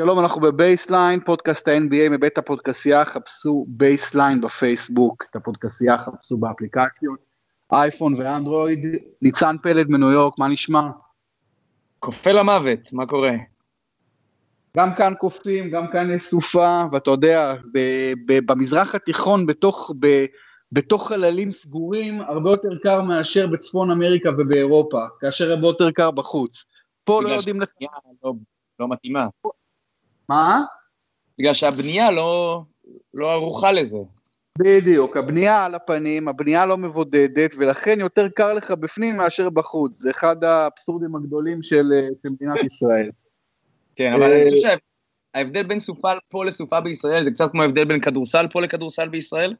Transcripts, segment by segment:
שלום, אנחנו בבייסליין, פודקאסט ה-NBA מבית הפודקסייה, חפשו בייסליין בפייסבוק, את הפודקסייה חפשו באפליקציות, אייפון ואנדרואיד. ניצן פלד מניו יורק, מה נשמע? קופא למוות, מה קורה? גם כאן קופאים, גם כאן יש סופה, ואתה יודע, במזרח התיכון, בתוך, ב, בתוך חללים סגורים, הרבה יותר קר מאשר בצפון אמריקה ובאירופה, כאשר הרבה יותר קר בחוץ. פה לא יודעים... לך... לא, לא מתאימה. מה? בגלל שהבנייה לא, לא ערוכה לזה. בדיוק, הבנייה על הפנים, הבנייה לא מבודדת, ולכן יותר קר לך בפנים מאשר בחוץ. זה אחד האבסורדים הגדולים של, של מדינת ישראל. כן, אבל אני חושב שההבדל בין סופה פה לסופה בישראל זה קצת כמו ההבדל בין כדורסל פה לכדורסל בישראל.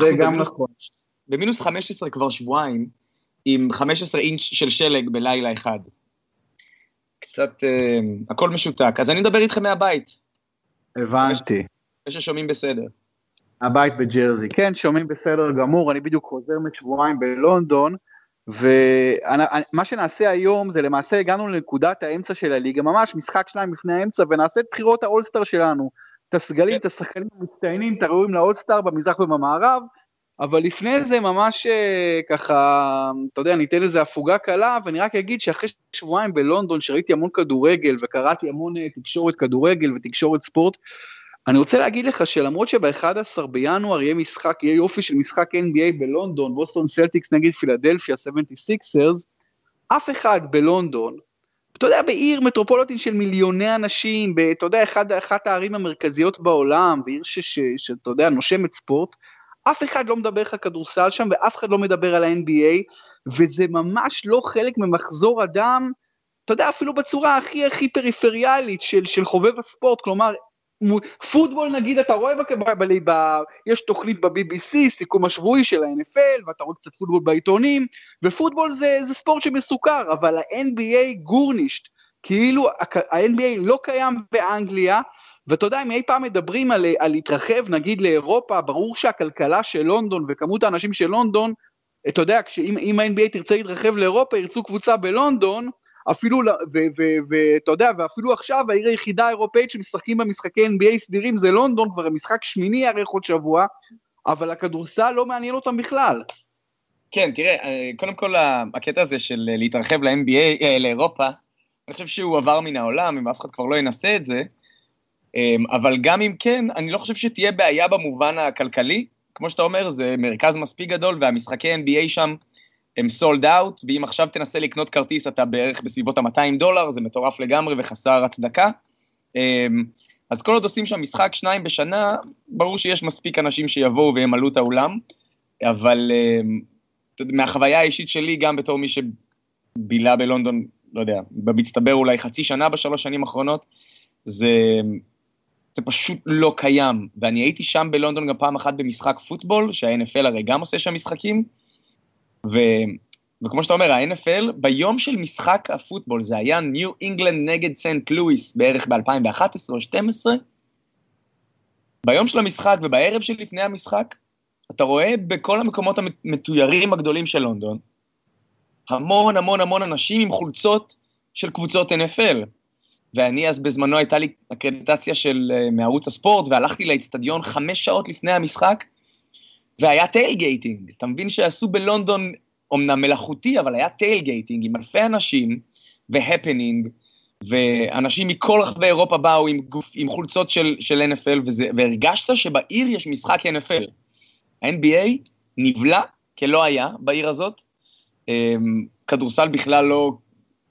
זה גם במינוס, נכון. במינוס 15 כבר שבועיים, עם 15 אינץ' של שלג בלילה אחד. קצת, אה, הכל משותק. אז אני מדבר איתכם מהבית. הבנתי. זה ששומעים בסדר. הבית בג'רזי. כן, שומעים בסדר גמור, אני בדיוק חוזר משבועיים בלונדון, ומה שנעשה היום זה למעשה הגענו לנקודת האמצע של הליגה, ממש משחק שניים לפני האמצע, ונעשה את בחירות האולסטאר שלנו. את הסגלים, כן. את השחקנים המצטיינים, את הראויים לאולסטאר במזרח ובמערב, אבל לפני זה ממש אה, ככה, אתה יודע, ניתן לזה הפוגה קלה, ואני רק אגיד שאחרי שבועיים בלונדון, שראיתי המון כדורגל וקראתי המון אה, תקשורת כדורגל ותקשורת ספורט, אני רוצה להגיד לך שלמרות שב-11 בינואר יהיה משחק, יהיה יופי של משחק NBA בלונדון, בוסטון סלטיקס נגד פילדלפיה 76ers, אף אחד בלונדון, אתה יודע, בעיר מטרופולוטין של מיליוני אנשים, אתה יודע, אחת הערים המרכזיות בעולם, ועיר שאתה יודע, נושמת ספורט, אף אחד לא מדבר לך כדורסל שם, ואף אחד לא מדבר על ה-NBA, וזה ממש לא חלק ממחזור אדם, אתה יודע, אפילו בצורה הכי הכי פריפריאלית של, של חובב הספורט, כלומר, פוטבול נגיד אתה רואה, ב, ב, ב, ב, יש תוכנית ב-BBC, סיכום השבועי של ה-NFL, ואתה רואה קצת פוטבול בעיתונים, ופוטבול זה, זה ספורט שמסוכר, אבל ה-NBA גורנישט, כאילו ה-NBA לא קיים באנגליה, ואתה יודע, אם אי פעם מדברים על, על להתרחב נגיד לאירופה, ברור שהכלכלה של לונדון וכמות האנשים של לונדון, אתה יודע, אם ה-NBA תרצה להתרחב לאירופה, ירצו קבוצה בלונדון, אפילו, ואתה יודע, ואפילו עכשיו העיר היחידה האירופאית שמשחקים במשחקי NBA סדירים זה לונדון, כבר המשחק שמיני יארך עוד שבוע, אבל הכדורסל לא מעניין אותם בכלל. כן, תראה, אה, קודם כל הקטע הזה של להתרחב ל-NBA, אה, לאירופה, אני חושב שהוא עבר מן העולם, אם אף אחד כבר לא ינסה את זה, אבל גם אם כן, אני לא חושב שתהיה בעיה במובן הכלכלי. כמו שאתה אומר, זה מרכז מספיק גדול, והמשחקי NBA שם הם סולד אאוט, ואם עכשיו תנסה לקנות כרטיס, אתה בערך בסביבות ה-200 דולר, זה מטורף לגמרי וחסר הצדקה. אמ, אז כל עוד עושים שם משחק שניים בשנה, ברור שיש מספיק אנשים שיבואו וימלאו את האולם, אבל אמ, מהחוויה האישית שלי, גם בתור מי שבילה בלונדון, לא יודע, במצטבר אולי חצי שנה בשלוש שנים האחרונות, זה, זה פשוט לא קיים. ואני הייתי שם בלונדון גם פעם אחת במשחק פוטבול, שה-NFL הרי גם עושה שם משחקים, ו... וכמו שאתה אומר, ה-NFL, ביום של משחק הפוטבול, זה היה ניו אינגלנד נגד סנט לואיס בערך ב-2011 או 2012, ביום של המשחק ובערב שלפני המשחק, אתה רואה בכל המקומות המתוירים הגדולים של לונדון, המון המון המון אנשים עם חולצות של קבוצות NFL. ואני אז בזמנו הייתה לי אקרדיטציה של, uh, מערוץ הספורט, והלכתי לאצטדיון חמש שעות לפני המשחק, והיה tailgating. אתה מבין שעשו בלונדון, אמנם מלאכותי, אבל היה tailgating עם אלפי אנשים, והפנינג, ואנשים מכל רחבי אירופה באו עם, גוף, עם חולצות של, של NFL, וזה, והרגשת שבעיר יש משחק NFL. ה-NBA נבלע כלא היה בעיר הזאת, אמ, כדורסל בכלל לא,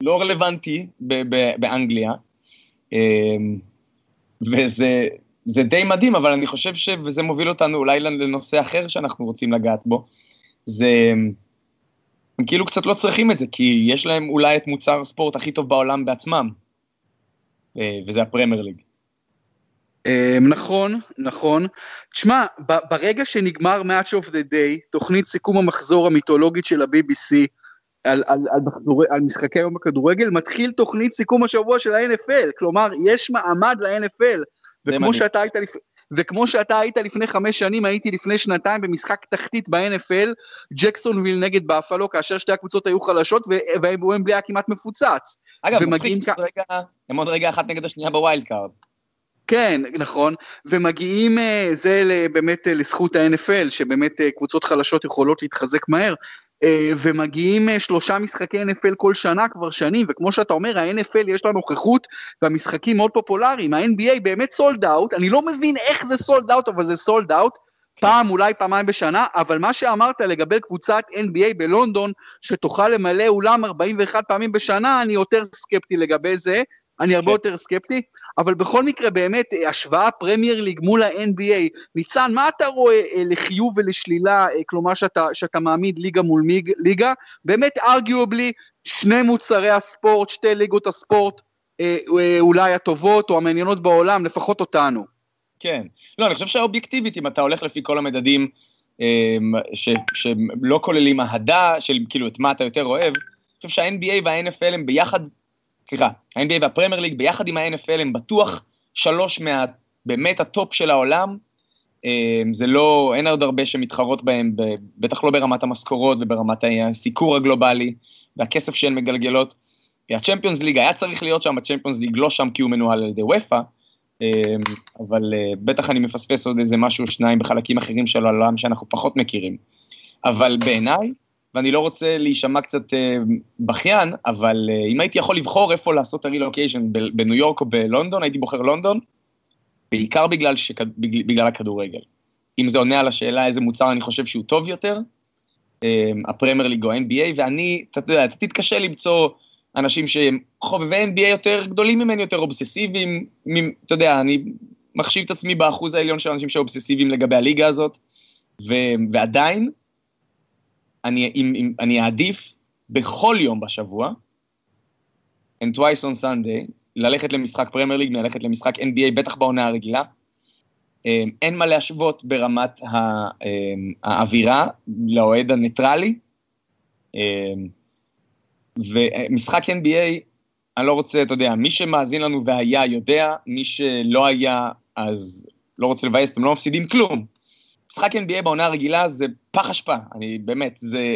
לא רלוונטי באנגליה, אמ, וזה די מדהים, אבל אני חושב ש... וזה מוביל אותנו אולי לנושא אחר שאנחנו רוצים לגעת בו, זה... הם כאילו קצת לא צריכים את זה, כי יש להם אולי את מוצר הספורט הכי טוב בעולם בעצמם, אה, וזה הפרמייר ליג. אמ, נכון, נכון. תשמע, ברגע שנגמר Match of the Day, תוכנית סיכום המחזור המיתולוגית של ה-BBC, על, על, על, בכדור, על משחקי יום בכדורגל, מתחיל תוכנית סיכום השבוע של ה-NFL, כלומר, יש מעמד ל-NFL, וכמו שאתה היית לפ... וכמו שאתה היית לפני חמש שנים, הייתי לפני שנתיים במשחק תחתית ב-NFL, ג'קסונוויל נגד באפלו, כאשר שתי הקבוצות היו חלשות, והוומבלי היה כמעט מפוצץ. אגב, מצחיק, כ... רגע, הם עוד רגע אחת נגד השנייה ב wild card. כן, נכון, ומגיעים, אה, זה באמת אה, לזכות ה-NFL, שבאמת אה, קבוצות חלשות יכולות להתחזק מהר, ומגיעים שלושה משחקי NFL כל שנה כבר שנים, וכמו שאתה אומר, ה-NFL יש לה נוכחות, והמשחקים מאוד פופולריים, ה-NBA באמת sold out, אני לא מבין איך זה sold out, אבל זה sold out, פעם, אולי פעמיים בשנה, אבל מה שאמרת לגבי קבוצת NBA בלונדון, שתוכל למלא אולם 41 פעמים בשנה, אני יותר סקפטי לגבי זה, אני הרבה כן. יותר סקפטי, אבל בכל מקרה באמת השוואה פרמייר ליג מול ה-NBA, ניצן, מה אתה רואה אה, לחיוב ולשלילה, אה, כלומר שאתה, שאתה מעמיד ליגה מול מיג, ליגה, באמת ארגיובלי שני מוצרי הספורט, שתי ליגות הספורט, אה, אולי הטובות או המעניינות בעולם, לפחות אותנו. כן, לא, אני חושב שהאובייקטיבית, אם אתה הולך לפי כל המדדים אמ, ש, שלא כוללים אהדה, של כאילו את מה אתה יותר אוהב, אני חושב שה-NBA וה-NFL הם ביחד סליחה, ה-NBA והפרמייר ליג ביחד עם ה-NFL הם בטוח שלוש מה... באמת הטופ של העולם. אמ, זה לא, אין עוד הרבה שמתחרות בהם, בטח לא ברמת המשכורות וברמת הסיקור הגלובלי והכסף שהן מגלגלות. הצ'מפיונס ליג היה צריך להיות שם, הצ'מפיונס ליג לא שם כי הוא מנוהל על ידי אופ"א, אמ, אבל אה, בטח אני מפספס עוד איזה משהו, שניים בחלקים אחרים של העולם שאנחנו פחות מכירים. אבל בעיניי, ואני לא רוצה להישמע קצת אה, בכיין, אבל אה, אם הייתי יכול לבחור איפה לעשות את הרילוקיישן, בניו יורק או בלונדון, הייתי בוחר לונדון, בעיקר בגלל, שכ... בגלל הכדורגל. אם זה עונה על השאלה איזה מוצר אני חושב שהוא טוב יותר, אה, הפרמייר ליג או NBA, ואני, אתה יודע, אתה תתקשה למצוא אנשים שהם חובבי NBA יותר גדולים ממני, יותר אובססיביים, אתה יודע, אני מחשיב את עצמי באחוז העליון של אנשים שאובססיביים לגבי הליגה הזאת, ו... ועדיין, אני, אם, אם, אני אעדיף בכל יום בשבוע, and twice on Sunday, ללכת למשחק פרמייר ליג, ללכת למשחק NBA, בטח בעונה הרגילה. אמ, אין מה להשוות ברמת אמ, האווירה לאוהד הניטרלי. אמ, ומשחק NBA, אני לא רוצה, אתה יודע, מי שמאזין לנו והיה יודע, מי שלא היה, אז לא רוצה לבאס, אתם לא מפסידים כלום. משחק NBA בעונה הרגילה זה פח אשפה, אני באמת, זה...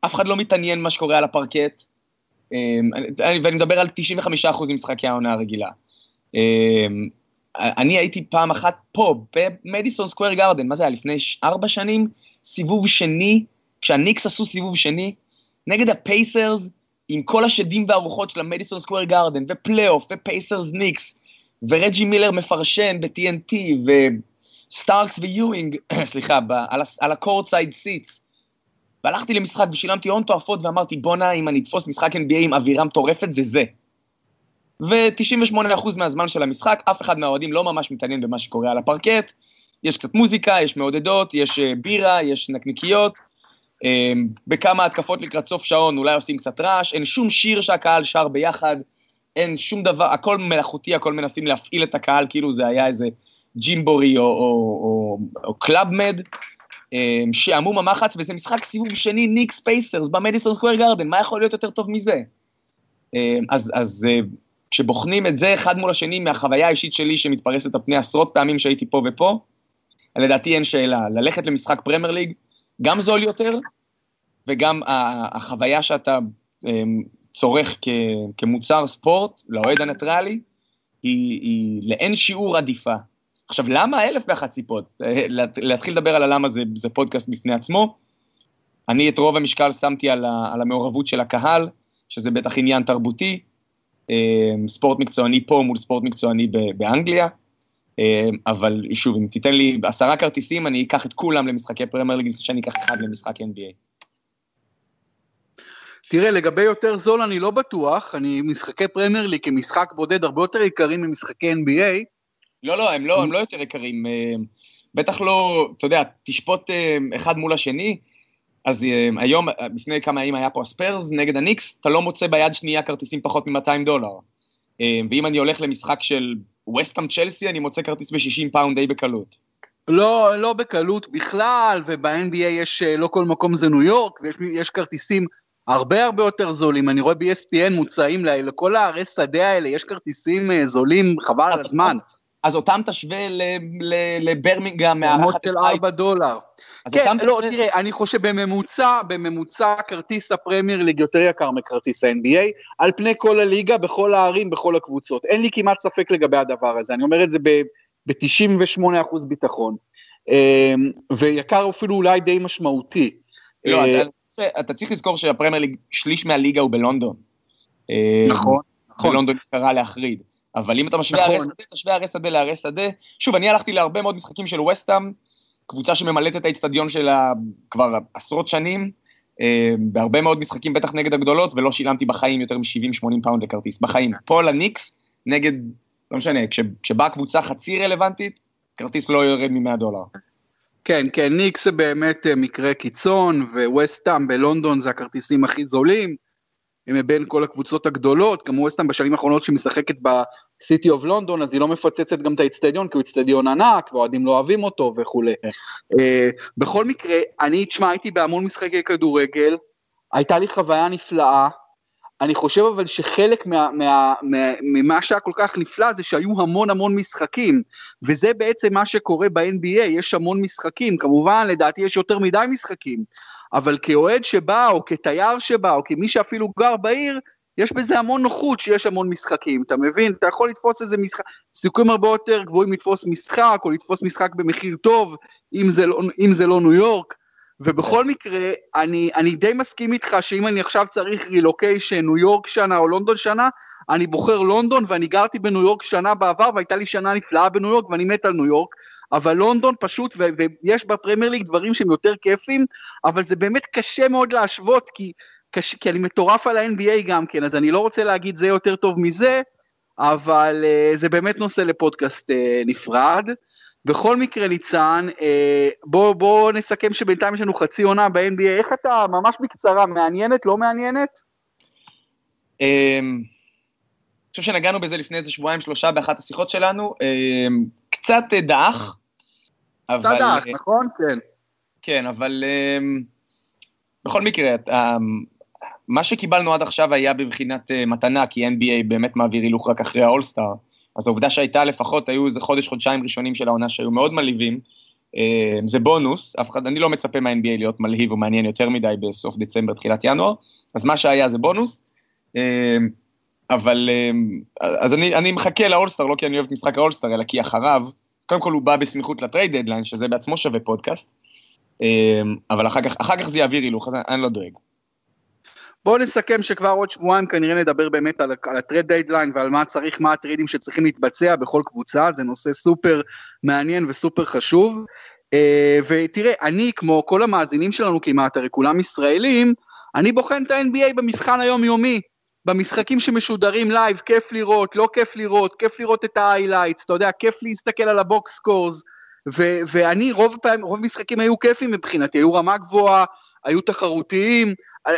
אף אחד לא מתעניין מה שקורה על הפרקט, אמ, ואני מדבר על 95% ממשחקי העונה הרגילה. אמ, אני הייתי פעם אחת פה, במדיסון סקוויר גארדן, מה זה היה, לפני ארבע שנים? סיבוב שני, כשהניקס עשו סיבוב שני, נגד הפייסרס, עם כל השדים והרוחות של המדיסון סקוויר גארדן, ופלייאוף, ופייסרס ניקס, ורג'י מילר מפרשן ב-TNT, ו... סטארקס ויואינג, סליחה, ב, על, על ה court-side seats. והלכתי למשחק ושילמתי הון תועפות ואמרתי, בואנה, אם אני אתפוס משחק NBA עם אווירה מטורפת, זה זה. ו-98% מהזמן של המשחק, אף אחד מהאוהדים לא ממש מתעניין במה שקורה על הפרקט. יש קצת מוזיקה, יש מעודדות, יש אה, בירה, יש נקניקיות. אה, בכמה התקפות לקראת סוף שעון אולי עושים קצת רעש, אין שום שיר שהקהל שר ביחד, אין שום דבר, הכל מלאכותי, הכל מנסים להפעיל את הקהל כאילו זה היה איזה ג'ימבורי או, או, או, או קלאב מד, אמ, שעמום המחץ, וזה משחק סיבוב שני, ניקס פייסרס במדיסון סקוויר גארדן, מה יכול להיות יותר טוב מזה? אמ, אז, אז אה, כשבוחנים את זה אחד מול השני מהחוויה האישית שלי שמתפרסת על פני עשרות פעמים שהייתי פה ופה, לדעתי אין שאלה, ללכת למשחק פרמייר ליג, גם זול יותר, וגם החוויה שאתה צורך כמוצר ספורט, לאוהד הניטרלי, היא, היא לאין שיעור עדיפה. עכשיו, למה אלף ואחת סיבות? אה, להתחיל לדבר על הלמה זה, זה פודקאסט בפני עצמו. אני את רוב המשקל שמתי על, ה, על המעורבות של הקהל, שזה בטח עניין תרבותי, אה, ספורט מקצועני פה מול ספורט מקצועני באנגליה, אה, אבל שוב, אם תיתן לי עשרה כרטיסים, אני אקח את כולם למשחקי פרמייר ליג, שאני אקח אחד למשחק NBA. תראה, לגבי יותר זול אני לא בטוח, אני משחקי פרמייר ליג כמשחק בודד הרבה יותר יקרים ממשחקי NBA, לא, לא, הם לא, הם לא יותר יקרים. אה, בטח לא, אתה יודע, תשפוט אה, אחד מול השני, אז אה, היום, לפני כמה ימים היה פה הסיקסרס נגד הניקס, אתה לא מוצא ביד שנייה כרטיסים פחות מ-200 דולר. ואם אני הולך למשחק של ווסטהאם צ'לסי, אני מוצא כרטיס ב-60 פאונד די בקלות. לא, לא בקלות בכלל, וב-NBA יש, לא כל מקום זה ניו יורק, ויש כרטיסים הרבה הרבה יותר זולים. אני רואה ב-ESPN מוצאים לכל הערי שדה האלה, יש כרטיסים זולים, חבל על הזמן. אז אותם תשווה לברמינגהם מארחת... של 4 דולר. כן, לא, תשווה... תראה, אני חושב בממוצע, בממוצע כרטיס הפרמייר ליג יותר יקר מכרטיס ה-NBA, על פני כל הליגה, בכל הערים, בכל הקבוצות. אין לי כמעט ספק לגבי הדבר הזה, אני אומר את זה ב-98% ביטחון. אמ, ויקר אפילו אולי די משמעותי. לא, אה, אתה צריך לזכור שהפרמייר ליג, שליש מהליגה הוא בלונדון. נכון, נכון. בלונדון יקרה להחריד. אבל אם אתה משווה נכון. ערי שדה, תשווה ערי שדה לערי שדה. שוב, אני הלכתי להרבה מאוד משחקים של ווסטהאם, קבוצה שממלאת את האיצטדיון שלה כבר עשרות שנים, אה, בהרבה מאוד משחקים, בטח נגד הגדולות, ולא שילמתי בחיים יותר מ-70-80 פאונד לכרטיס, בחיים. פה לניקס, נגד, לא משנה, כש, כשבאה קבוצה חצי רלוונטית, כרטיס לא יורד מ-100 דולר. כן, כן, ניקס זה באמת אה, מקרה קיצון, וווסטהאם בלונדון זה הכרטיסים הכי זולים. מבין כל הקבוצות הגדולות, גם ווסטהאם בשנים האחרונות שמשחקת בסיטי אוף לונדון, אז היא לא מפוצצת גם את האיצטדיון, כי הוא איצטדיון ענק, ואוהדים לא אוהבים אותו וכולי. כן. Uh, בכל מקרה, אני, תשמע, הייתי בהמון משחקי כדורגל, הייתה לי חוויה נפלאה, אני חושב אבל שחלק מה, מה, מה, ממה שהיה כל כך נפלא זה שהיו המון המון משחקים, וזה בעצם מה שקורה ב-NBA, יש המון משחקים, כמובן לדעתי יש יותר מדי משחקים, אבל כאוהד שבא, או כתייר שבא, או כמי שאפילו גר בעיר, יש בזה המון נוחות שיש המון משחקים, אתה מבין? אתה יכול לתפוס איזה משחק, סיכויים הרבה יותר גבוהים לתפוס משחק, או לתפוס משחק במחיר טוב, אם זה לא, אם זה לא ניו יורק. ובכל מקרה, אני, אני די מסכים איתך שאם אני עכשיו צריך רילוקיישן, ניו יורק שנה או לונדון שנה, אני בוחר לונדון ואני גרתי בניו יורק שנה בעבר והייתה לי שנה נפלאה בניו יורק ואני מת על ניו יורק, אבל לונדון פשוט, ויש בפרמייר ליג דברים שהם יותר כיפים, אבל זה באמת קשה מאוד להשוות, כי, קש, כי אני מטורף על ה-NBA גם כן, אז אני לא רוצה להגיד זה יותר טוב מזה, אבל uh, זה באמת נושא לפודקאסט uh, נפרד. בכל מקרה, ניצן, אה, בוא, בוא נסכם שבינתיים יש לנו חצי עונה ב-NBA, איך אתה, ממש בקצרה, מעניינת, לא מעניינת? אמ, אני חושב שנגענו בזה לפני איזה שבועיים, שלושה באחת השיחות שלנו, אמ, קצת דעך. קצת דעך, נכון? כן. כן, אבל אמ, בכל מקרה, מה שקיבלנו עד עכשיו היה בבחינת אה, מתנה, כי NBA באמת מעביר הילוך רק אחרי האולסטאר. אז העובדה שהייתה לפחות, היו איזה חודש, חודשיים ראשונים של העונה שהיו מאוד מלהיבים, אה, זה בונוס, אף אחד, אני לא מצפה מה-NBA להיות מלהיב או מעניין יותר מדי בסוף דצמבר, תחילת ינואר, אז מה שהיה זה בונוס, אה, אבל, אז אני, אני מחכה לאולסטאר, לא כי אני אוהב את משחק האולסטאר, אלא כי אחריו, קודם כל הוא בא בסמיכות ל trade deadline, שזה בעצמו שווה פודקאסט, אבל אחר כך, אחר כך זה יעביר הילוך, אז אני לא דואג. בואו נסכם שכבר עוד שבועיים כנראה נדבר באמת על, על ה trade deadline ועל מה צריך, מה הטריידים שצריכים להתבצע בכל קבוצה, זה נושא סופר מעניין וסופר חשוב. Uh, ותראה, אני כמו כל המאזינים שלנו כמעט, הרי כולם ישראלים, אני בוחן את ה-NBA במבחן היומיומי, במשחקים שמשודרים live, כיף לראות, לא כיף לראות, כיף לראות את ה-highlights, אתה יודע, כיף להסתכל על ה box scores, ואני, רוב פעמים, רוב משחקים היו כיפים מבחינתי, היו רמה גבוהה, היו תחרותיים,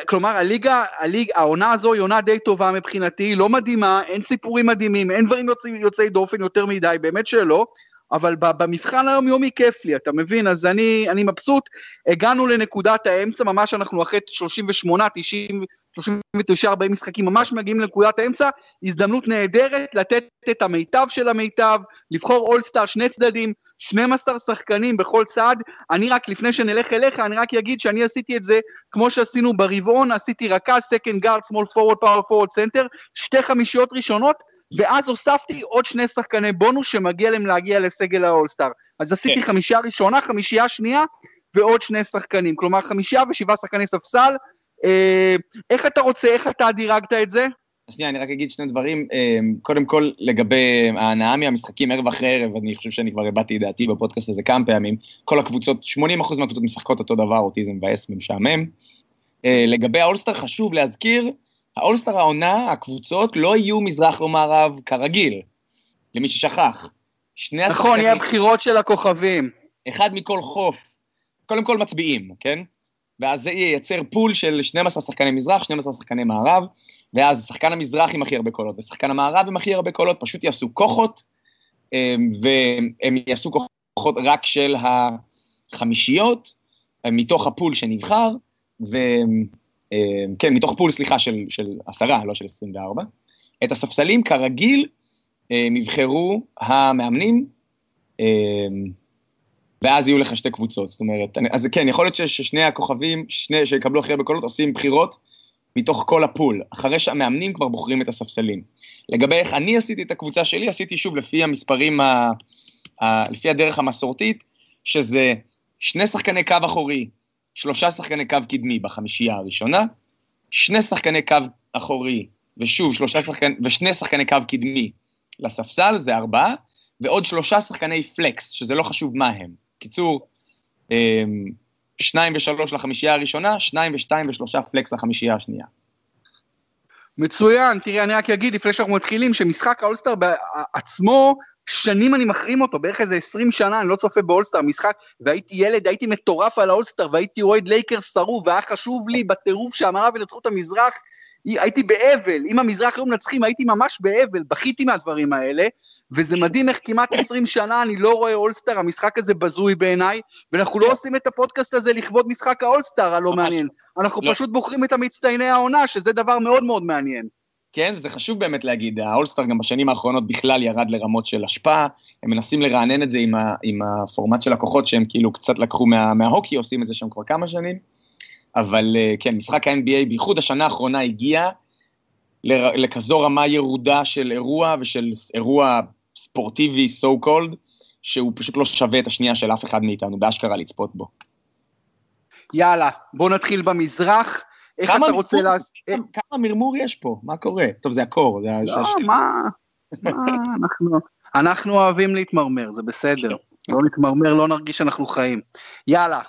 כלומר הליגה, הליג, העונה הזו היא עונה די טובה מבחינתי, לא מדהימה, אין סיפורים מדהימים, אין דברים יוצאי, יוצאי דופן יותר מדי, באמת שלא, אבל במבחן היומיומי כיף לי, אתה מבין? אז אני, אני מבסוט, הגענו לנקודת האמצע, ממש אנחנו אחרי 38, 90, 39-40 משחקים, ממש מגיעים לנקודת האמצע, הזדמנות נהדרת לתת את המיטב של המיטב, לבחור אולסטאר שני צדדים, 12 שחקנים בכל צד, אני רק, לפני שנלך אליך, אני רק אגיד שאני עשיתי את זה כמו שעשינו ברבעון, עשיתי רכז, second guard, small forward, power forward center, שתי חמישיות ראשונות, ואז הוספתי עוד שני שחקני בונוס שמגיע להם להגיע לסגל האולסטאר. אז עשיתי כן. חמישייה ראשונה, חמישייה שנייה, ועוד שני שחקנים, כלומר חמישייה ושבעה שחקני ספסל, איך אתה רוצה, איך אתה דירגת את זה? שנייה, אני רק אגיד שני דברים. אה, קודם כל, לגבי ההנאה מהמשחקים ערב אחרי ערב, אני חושב שאני כבר הבעתי את דעתי בפודקאסט הזה כמה פעמים. כל הקבוצות, 80% מהקבוצות משחקות אותו דבר, אותי זה מבאס ומשעמם. אה, לגבי האולסטאר, חשוב להזכיר, האולסטאר העונה, הקבוצות לא יהיו מזרח או מערב כרגיל, למי ששכח. שני. נכון, יהיה הבחירות של הכוכבים. אחד מכל חוף. קודם כל מצביעים, כן? ואז זה ייצר פול של 12 שחקני מזרח, 12 שחקני מערב, ואז שחקן המזרח עם הכי הרבה קולות, ושחקן המערב עם הכי הרבה קולות, פשוט יעשו כוחות, אמ, והם יעשו כוחות רק של החמישיות, מתוך ה pool שנבחר, וכן, מתוך pool, סליחה, של, של עשרה, לא של 24. את הספסלים, כרגיל, יבחרו המאמנים, ואז יהיו לך שתי קבוצות. זאת אומרת, אז כן, יכול להיות ששני הכוכבים, שני שיקבלו הכי הרבה קולות, עושים בחירות מתוך כל הפול, אחרי שהמאמנים כבר בוחרים את הספסלים. לגבי איך אני עשיתי את הקבוצה שלי, עשיתי שוב לפי המספרים, ה, ה, לפי הדרך המסורתית, שזה שני שחקני קו אחורי, שלושה שחקני קו קדמי בחמישייה הראשונה, שני שחקני קו אחורי, ושוב, שלושה שחקני, ושני שחקני קו קדמי לספסל, זה ארבעה, ועוד שלושה שחקני flex, שזה לא חשוב מה הם. קיצור, אמ, שניים ושלוש לחמישייה הראשונה, שניים ושתיים ושלושה flex לחמישייה השנייה. מצוין, תראה, אני רק אגיד לפני שאנחנו מתחילים, שמשחק האולסטאר בעצמו, שנים אני מחרים אותו, בערך איזה 20 שנה, אני לא צופה באולסטאר, משחק, והייתי ילד, הייתי מטורף על האולסטאר, והייתי אוהד לייקרס שרוף, והיה חשוב לי בטירוף שהמערב ינצחו את המזרח, הייתי באבל, אם המזרח היו מנצחים הייתי ממש באבל, בכיתי מהדברים האלה, וזה מדהים איך כמעט 20 שנה אני לא רואה אולסטאר, המשחק הזה בזוי בעיניי, ואנחנו לא כן. עושים את הפודקאסט הזה לכבוד משחק האולסטאר הלא מעניין, אנחנו לא. פשוט בוחרים את המצטייני העונה, שזה דבר מאוד מאוד מעניין. כן, זה חשוב באמת להגיד, האולסטאר גם בשנים האחרונות בכלל ירד לרמות של השפעה, הם מנסים לרענן את זה עם, ה, עם הפורמט של הכוחות שהם כאילו קצת לקחו מה, מההוקי, עושים את זה שם כבר כמה שנים. אבל אה, כן, משחק ה-NBA, בייחוד השנה האחרונה הגיע לכזו רמה ירודה של אירוע ושל אירוע ספורטיבי, so called, שהוא פשוט לא שווה את השנייה של אף אחד מאיתנו, באשכרה לצפות בו. יאללה, בוא נתחיל במזרח. איך אתה רוצה לעשות... כמה מרמור יש פה? מה קורה? טוב, זה הקור. זה לא, מה? מה, אנחנו... אנחנו אוהבים להתמרמר, זה בסדר. לא להתמרמר, לא נרגיש שאנחנו חיים. יאללה.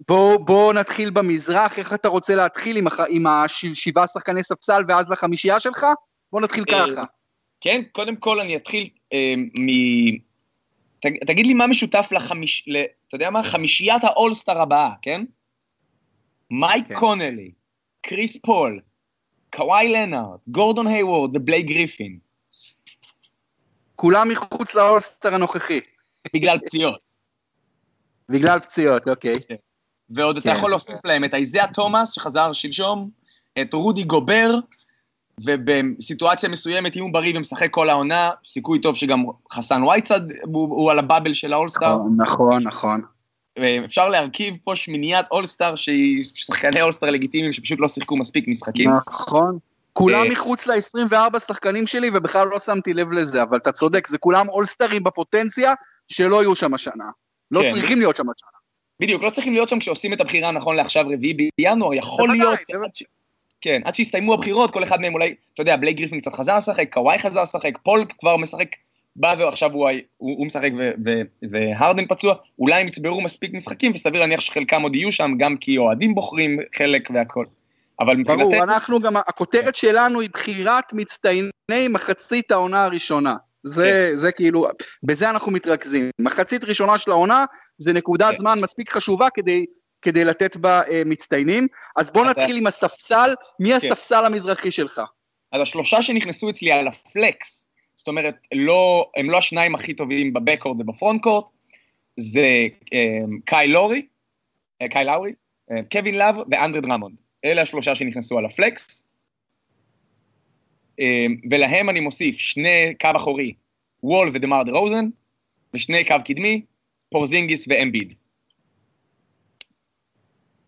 אמ, בוא, נתחיל במזרח, איך אתה רוצה להתחיל עם, הח... עם השבעה שחקני ספסל ואז לחמישייה שלך? בוא נתחיל אה, ככה. כן, קודם כל אני אתחיל אה, מ... ת, תגיד לי מה משותף לחמיש... ל... אתה יודע מה? חמישיית האולסטאר הבאה, כן? מייק כן. קונלי, קריס פול, קוואי לנארד, גורדון היוורד ובליי גריפין. כולם מחוץ לאולסטאר הנוכחי. בגלל פציעות. בגלל פציעות, אוקיי. כן. ועוד אתה כן. יכול להוסיף להם את איזאה תומאס, שחזר שלשום, את רודי גובר, ובסיטואציה מסוימת, אם הוא בריא ומשחק כל העונה, סיכוי טוב שגם חסן וייצד הוא, הוא על הבאבל של האולסטאר. נכון, נכון. נכון. אפשר להרכיב פה שמיניית אולסטאר שהיא שחקני אולסטאר לגיטימיים שפשוט לא שיחקו מספיק משחקים. נכון. כולם אה, מחוץ ל-24 שחקנים שלי ובכלל לא שמתי לב לזה, אבל אתה צודק, זה כולם אולסטארים בפוטנציה שלא יהיו שם השנה. לא כן. צריכים להיות שם השנה. בדיוק, לא צריכים להיות שם כשעושים את הבחירה נכון לעכשיו רביעי בינואר, יכול להיות... כן, עד שיסתיימו הבחירות, כל אחד מהם אולי, אתה יודע, בלייק גריפין קצת חזר לשחק, קוואי חזר לשחק, פול כבר משחק, בא ועכשיו הוא, הוא, הוא משחק והרדן פצוע, אולי הם יצברו מספיק משחקים, וסביר להניח שחלקם עוד יהיו שם, גם כי אוהדים בוחרים חלק והכל. אבל מבחינתנו... ברור, אנחנו גם, הכותרת שלנו היא בחירת מצטייני מחצית העונה הראשונה. זה, כן. זה כאילו, בזה אנחנו מתרכזים. מחצית ראשונה של העונה זה נקודת כן. זמן מספיק חשובה כדי, כדי לתת בה אה, מצטיינים. אז בוא אתה... נתחיל עם הספסל, מי כן. הספסל המזרחי שלך? אז השלושה שנכנסו אצלי על הפלקס, זאת אומרת, לא, הם לא השניים הכי טובים בבקורד ובפרונט-קורט, זה אה, קאי לורי, אה, קייל לאורי, אה, קווין לאב ואנדרה דרמונד. אלה השלושה שנכנסו על ה flex. אמ, ולהם אני מוסיף שני קו אחורי, וול ודמר דה רוזן, ושני קו קדמי, פורזינגיס ואמביד.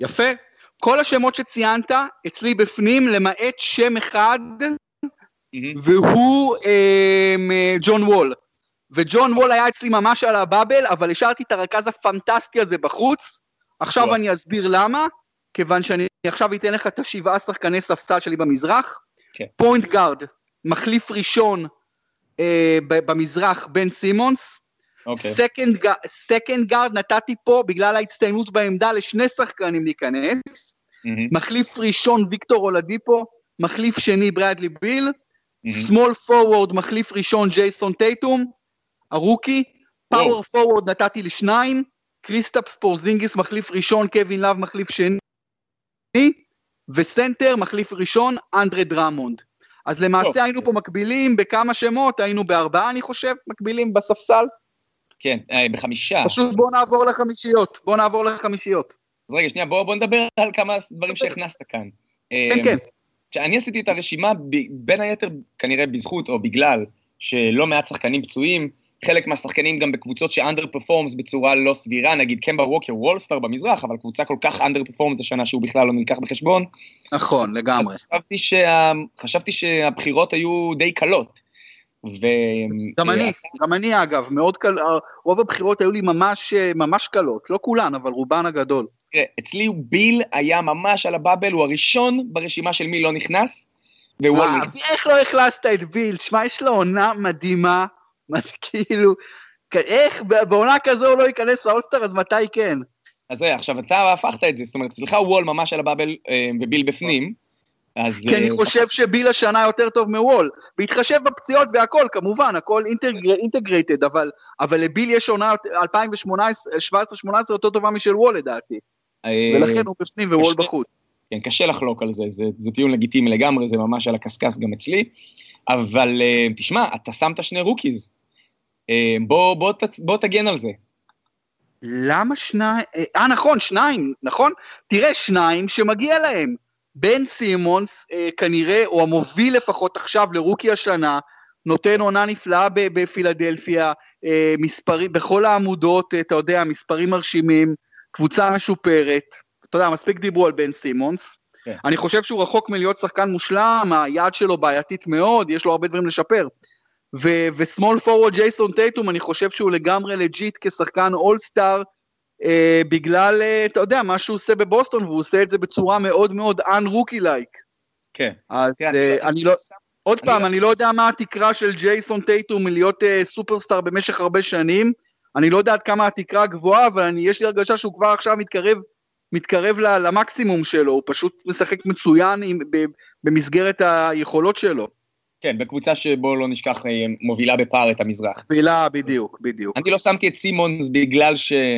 יפה. כל השמות שציינת אצלי בפנים, למעט שם אחד, mm-hmm. והוא אה, ג'ון וול. וג'ון וול היה אצלי ממש על ה bubble, אבל השארתי את הרכז הפנטסטי הזה בחוץ. עכשיו אני אסביר למה, כיוון שאני עכשיו אתן לך את השבעה שחקני ספסל שלי במזרח. point כן. guard, מחליף ראשון אה, במזרח בן סימונס. second guard נתתי פה בגלל ההצטיינות בעמדה לשני שחקנים להיכנס. Mm-hmm. מחליף ראשון ויקטור אולדיפו, מחליף שני ברדלי ביל, small mm-hmm. forward מחליף ראשון ג'ייסון טייטום, ה rookie, power forward נתתי לשניים, קריסטאפס פורזינגיס מחליף ראשון, קווין לאב מחליף שני, ו center, מחליף ראשון, אנדרה דרמונד. אז למעשה טוב. היינו פה מקבילים בכמה שמות, היינו בארבעה אני חושב, מקבילים בספסל. כן, אה, בחמישה. פשוט בוא נעבור לחמישיות, בוא נעבור לחמישיות. אז רגע, שנייה, בוא, בוא נדבר על כמה דברים שהכנסת כאן. כן, כן. שאני עשיתי את הרשימה בין היתר כנראה בזכות או בגלל שלא מעט שחקנים פצועים, חלק מהשחקנים גם בקבוצות שאנדר פרפורמס בצורה לא סבירה, נגיד קמבה ווקר וולסטאר במזרח, אבל קבוצה כל כך אנדר פרפורמס השנה שהוא בכלל לא נלקח בחשבון. נכון, לגמרי. חשבתי, שה... חשבתי שהבחירות היו די קלות. ו... גם אני, גם אני אגב, מאוד קל, רוב הבחירות היו לי ממש, ממש קלות, לא כולן, אבל רובן הגדול. תראה, אצלי ביל היה ממש על הבאבל, הוא הראשון ברשימה של מי לא נכנס, ווול נכנס. איך לא הכנסת את ביל? תשמע, יש לו עונה מדהימה, כאילו, איך בעונה כזו הוא לא ייכנס לאולסטר, אז מתי כן? אז זה, עכשיו אתה הפכת את זה, זאת אומרת, אצלך וול ממש על הבאבל אה, וביל בפנים. אז... כי אני אה, חושב שביל השנה יותר טוב מוול, בהתחשב בפציעות והכל, כמובן, הכל אינטגרייטד, אבל, אבל לביל יש עונה 2017-2018 יותר טובה משל וול לדעתי. אה, ולכן הוא בפנים ווול בחוץ. כן, קשה לחלוק על זה, זה, זה טיעון לגיטימי לגמרי, זה ממש על הקשקש גם אצלי. אבל תשמע, אתה שמת שני rookies, בוא, בוא, בוא תגן על זה. למה שניים? אה, נכון, שניים, נכון? תראה, שניים שמגיע להם. בן סימונס אה, כנראה, או המוביל לפחות עכשיו ל rookie השנה, נותן עונה נפלאה בפילדלפיה, אה, מספרים, בכל העמודות, אתה יודע, מספרים מרשימים, קבוצה משופרת. אתה יודע, מספיק דיברו על בן סימונס. כן. אני חושב שהוא רחוק מלהיות שחקן מושלם, היד שלו בעייתית מאוד, יש לו הרבה דברים לשפר. ו small forward ג'ייסון טייטום, אני חושב שהוא לגמרי legit כשחקן אולסטאר, אה, בגלל, אה, אתה יודע, מה שהוא עושה בבוסטון, והוא עושה את זה בצורה מאוד מאוד un-rookie-like. כן. אז כן, אה, אני, אני לא... עוד פעם, אני לא יודע מה התקרה של ג'ייסון טייטום מלהיות אה, סופרסטאר במשך הרבה שנים. אני לא יודע עד כמה התקרה גבוהה, אבל אני, יש לי הרגשה שהוא כבר עכשיו מתקרב, מתקרב למקסימום שלו, הוא פשוט משחק מצוין עם, במסגרת היכולות שלו. כן, בקבוצה שבו לא נשכח אה, מובילה בפער את המזרח. מובילה, בדיוק, בדיוק. אני לא שמתי את סימונס בגלל שפילי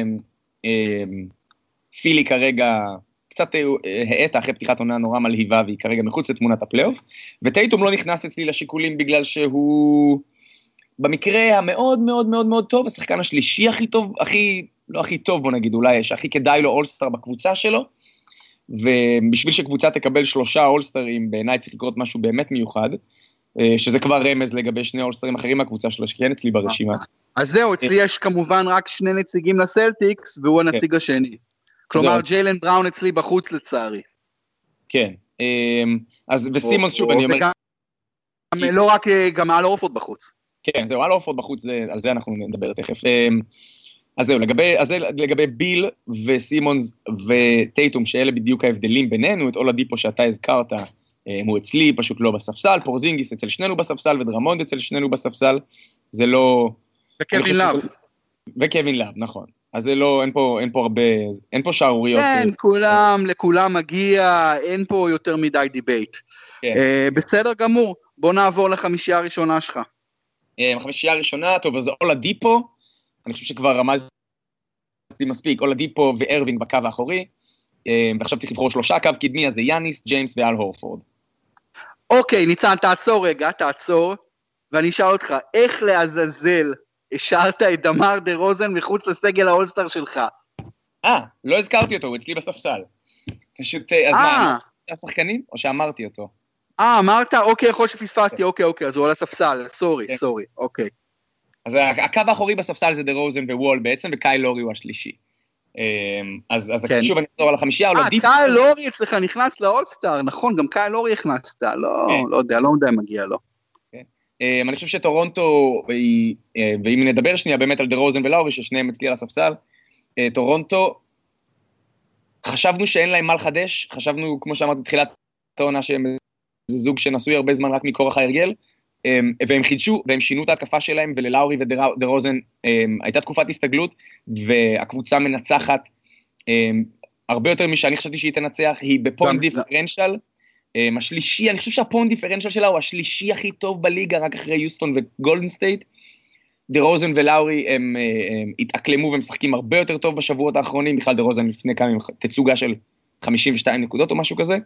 אה, כרגע קצת אה, האטה אחרי פתיחת עונה נורא מלהיבה והיא כרגע מחוץ לתמונת הפלייאוף, וטייטום לא נכנס אצלי לשיקולים בגלל שהוא במקרה המאוד מאוד מאוד מאוד טוב, השחקן השלישי הכי טוב, הכי, לא הכי טוב בוא נגיד, אולי יש, הכי כדאי לו אולסטאר בקבוצה שלו, ובשביל שקבוצה תקבל שלושה אולסטרים בעיניי צריך לקרות משהו באמת מיוחד. אה, שזה כבר רמז לגבי שני אולסטרים אחרים מהקבוצה שלו, שכן אצלי ברשימה. אז זהו, אצלי יש כמובן רק שני נציגים לסלטיקס, והוא הנציג כן. השני. כלומר, ג'יילן בראון אצלי בחוץ לצערי. כן, אמ, אז וסימון שוב, אני אומר... לא רק, אה, גם על אורפורד בחוץ. כן, זהו, על אורפורד בחוץ, על זה אנחנו נדבר תכף. אז זהו, לגבי, אז לגבי ביל וסימונס וטייטום, שאלה בדיוק ההבדלים בינינו, את אולדיפו שאתה הזכרת, אה, הוא אצלי פשוט לא בספסל, פורזינגיס אצל שנינו בספסל ודרמונד אצל שנינו בספסל, זה לא... וקווין לאב. וקווין לאב, נכון. אז זה לא, אין פה, אין פה הרבה, אין פה שערוריות. כן, כולם, לכולם מגיע, אין פה יותר מדי debate. כן. Uh, בסדר גמור, בוא נעבור לחמישייה הראשונה שלך. Uh, החמישייה הראשונה, טוב, אז אולדיפו, אני חושב שכבר רמזתי מספיק, אולדיפו וארווינג בקו האחורי, uh, ועכשיו צריך לבחור שלושה, קו קדמי, אז זה יאניס, ג'יימס ואל הורפורד. אוקיי, ניצן, תעצור רגע, תעצור, ואני אשאל אותך, איך לעזאזל השארת את דמר דה רוזן מחוץ לסגל האולסטאר שלך? אה, לא הזכרתי אותו, הוא אצלי בספסל. פשוט, אה, אז מה, אה. השחקנים, או שאמרתי אותו? אה, אמרת? אוקיי, יכול שפספסתי, כן. אוקיי, אוקיי, אז הוא על הספסל, sorry, כן. sorry, אוקיי. אז הקו האחורי בספסל זה דה רוזן ווול בעצם, וקייל לאורי הוא השלישי. אמ, אז, אז כן. שוב אני אחזור על החמישייה, אה, קאי לורי אצלך נכנס לאולסטאר, נכון, גם קייל לאורי הכנסת, לא, כן. לא יודע, לא יודע אם מגיע לו. כן. אמ, אני חושב שטורונטו, אה, ואם נדבר שנייה באמת על דרוזן ולאורי, ששניהם אצלי על הספסל, אה, טורונטו, חשבנו שאין להם מה לחדש, חשבנו, כמו שאמרתי בתחילת העונה, שהם זוג שנשוי הרבה זמן רק מכורח ההרגל, והם חידשו, והם שינו את ההתקפה שלהם, וללאורי ודרוזן אמ, הייתה תקופת הסתגלות, והקבוצה מנצחת אמ, הרבה יותר משאני חשבתי שהיא תנצח, היא ב point differential. השלישי, אני חושב שה point differential שלה הוא השלישי הכי טוב בליגה, רק אחרי יוסטון וגולדן סטייט. דרוזן ולאורי הם, הם התאקלמו ומשחקים הרבה יותר טוב בשבועות האחרונים, בכלל דרוזן לפני כמה תצוגה של 52 נקודות או משהו כזה.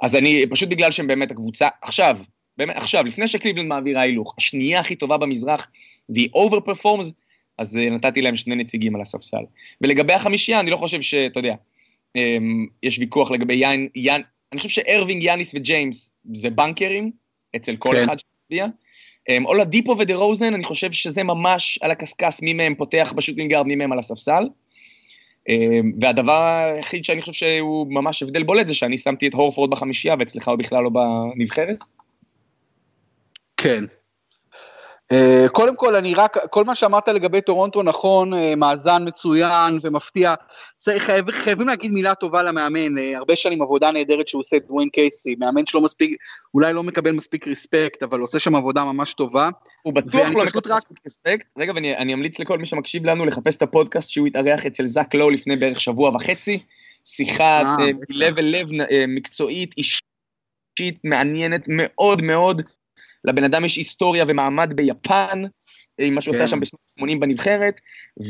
אז אני, פשוט בגלל שהם באמת הקבוצה, עכשיו, באמת, עכשיו, לפני שקליבלנד מעבירה הילוך, השנייה הכי טובה במזרח, והיא over performs, אז אה, נתתי להם שני נציגים על הספסל. ולגבי החמישייה, אני לא חושב שאתה יודע, um, יש ויכוח לגבי יין, יין, אני חושב שארווינג, יאניס וג'יימס זה בנקרים, אצל כל כן. אחד שמצביע. אמ, אולדיפו ודה רוזן, אני חושב שזה ממש על הקשקש, מי מהם פותח בשוטינגארד, מי מהם על הספסל. אמ, והדבר היחיד שאני חושב שהוא ממש הבדל בולט זה שאני שמתי את הורפורד בחמישייה ואצלך הוא בכלל לא בנבחרת. כן, אה, קודם כל, אני רק, כל מה שאמרת לגבי טורונטו נכון, אה, מאזן מצוין ומפתיע. צריך, חייב, חייבים להגיד מילה טובה למאמן, אה, הרבה שנים עבודה נהדרת שהוא עושה את דווין קייסי, מאמן שלא מספיק, אולי לא מקבל מספיק ריספקט, אבל עושה שם עבודה ממש טובה. הוא בטוח לא מקבל רק... מספיק ריספקט. רגע, ואני אמליץ לכל מי שמקשיב לנו לחפש את הפודקאסט שהוא התארח אצל זאק לואו לפני בערך שבוע וחצי. שיחה לב אל לב מקצועית, אישית, מעניינת מאוד מאוד. לבן אדם יש היסטוריה ומעמד ביפן, עם מה שהוא כן. עושה שם בשנות ה-80 בנבחרת,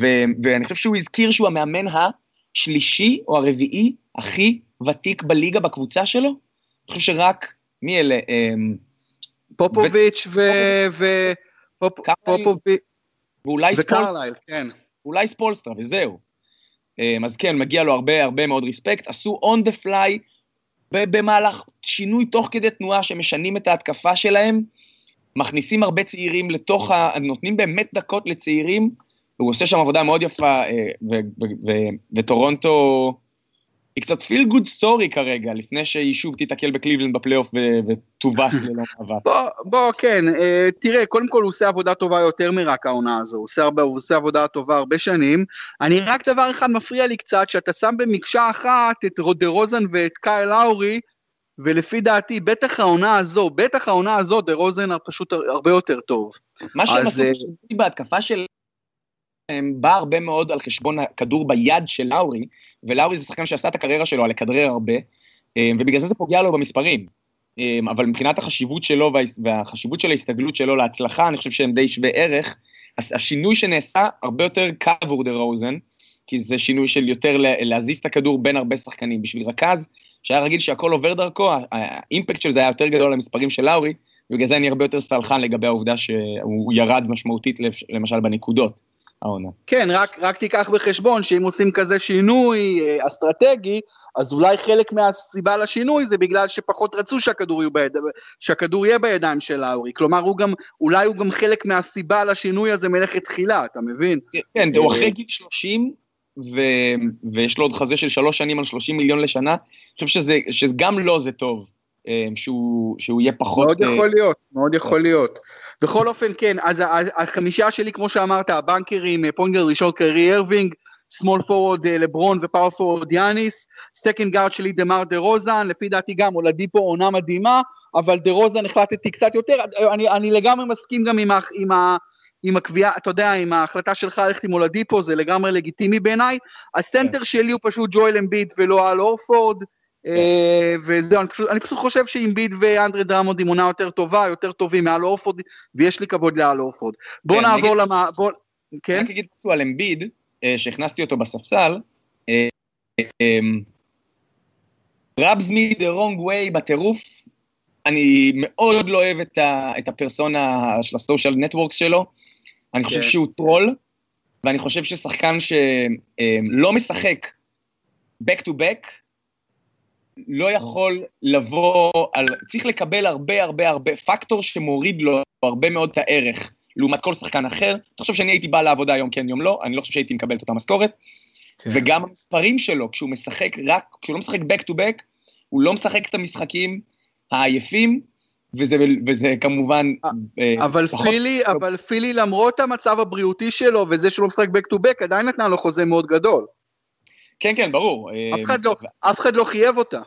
ו- ואני חושב שהוא הזכיר שהוא המאמן השלישי או הרביעי הכי ותיק בליגה בקבוצה שלו. אני חושב שרק, מי אלה? אמ, פופוביץ' ו... ו... פופוביץ' ואולי ספולסטרה, כן. אולי ספולסטרה, וזהו. אמ, אז כן, מגיע לו הרבה הרבה מאוד ריספקט. עשו on the fly במהלך שינוי תוך כדי תנועה שמשנים את ההתקפה שלהם, מכניסים הרבה צעירים לתוך ה... נותנים באמת דקות לצעירים, והוא עושה שם עבודה מאוד יפה, אה, וטורונטו היא קצת feel good story כרגע, לפני שהיא שוב תיתקל בקליבלנד בפלייאוף ותובס ללא מאבק. בוא, בוא, כן, אה, תראה, קודם כל הוא עושה עבודה טובה יותר מרק העונה הזו, הוא עושה, הרבה, הוא עושה עבודה טובה הרבה שנים. אני רק דבר אחד מפריע לי קצת, שאתה שם במקשה אחת את דרוזן ואת קייל לאורי, ולפי דעתי, בטח העונה הזו, בטח העונה הזו, דה רוזן פשוט הרבה יותר טוב. מה שהם עשו uh, בהתקפה של... הם בא הרבה מאוד על חשבון הכדור ביד של לאורי, ולאורי זה שחקן שעשה את הקריירה שלו על לכדרר הרבה, אה, ובגלל זה זה פוגע לו במספרים. אה, אבל מבחינת החשיבות שלו והחשיבות של ההסתגלות שלו להצלחה, אני חושב שהם די שווה ערך. השינוי שנעשה הרבה יותר קל עבור דה רוזן, כי זה שינוי של יותר להזיז את הכדור בין הרבה שחקנים. בשביל רכז, שהיה רגיל שהכל עובר דרכו, האימפקט של זה היה יותר גדול למספרים של לאורי, ובגלל זה אני הרבה יותר סלחן לגבי העובדה שהוא ירד משמעותית למשל בנקודות. העונה. כן, רק, רק תיקח בחשבון שאם עושים כזה שינוי אה, אסטרטגי, אז אולי חלק מהסיבה לשינוי זה בגלל שפחות רצו שהכדור, יהיו ביד... שהכדור יהיה בידיים של לאורי. כלומר, הוא גם, אולי הוא גם חלק מהסיבה לשינוי הזה מלכתחילה, אתה מבין? כן, הוא אחרי גיל 30, ו... ויש לו עוד חזה של שלוש שנים על 30 מיליון לשנה, אני חושב שזה, שגם לו זה טוב, אה, שהוא, שהוא יהיה פחות... מאוד יכול אה, להיות, מאוד יכול להיות. בכל אופן, כן, אז החמישה שלי, כמו שאמרת, הבנקרים, אה, פוינט גארד ראשון קיירי ארווינג, small forward לברון ו power forward יאניס, second guard שלי דמאר דרוזן, לפי דעתי גם אולדיפו עונה מדהימה, אבל דרוזן החלטתי קצת יותר, אני, אני לגמרי מסכים גם עם, ה, עם, ה, עם הקביעה, אתה יודע, עם ההחלטה שלך ללכת עם אולדיפו, זה לגמרי לגיטימי בעיניי. הסנטר כן. שלי הוא פשוט ג'ואל אמביט ולא אל הורפורד, כן. אה, וזהו, אני פשוט, אני פשוט חושב שאמביד ואנדרי דרמונד עם עונה יותר טובה, יותר טובים מאל הורפורד, ויש לי כבוד לאל הורפורד. בוא כן, נעבור למה... בוא... כן? רק אגיד משהו על אמביד, אה, שהכנסתי אותו בספסל, rubs me the wrong way בטירוף, אני מאוד לא אוהב את, ה, את הפרסונה של הסושיאל נטוורקס שלו, אני חושב כן. שהוא טרול, ואני חושב ששחקן שלא משחק back to back, לא יכול לבוא על, צריך לקבל הרבה הרבה הרבה, פקטור שמוריד לו הרבה מאוד את הערך, לעומת כל שחקן אחר. אתה חושב שאני הייתי בא לעבודה היום כן יום לא, אני לא חושב שהייתי מקבל את אותה משכורת. כן. וגם המספרים שלו, כשהוא משחק רק, כשהוא לא משחק back to back, הוא לא משחק את המשחקים העייפים, וזה, וזה כמובן... אה, אבל פחות... פילי, אבל פילי למרות המצב הבריאותי שלו וזה שהוא לא משחק back to back, עדיין נתנה לו חוזה מאוד גדול. כן, כן, ברור. אף אחד לא, אף אחד לא חייב אותה.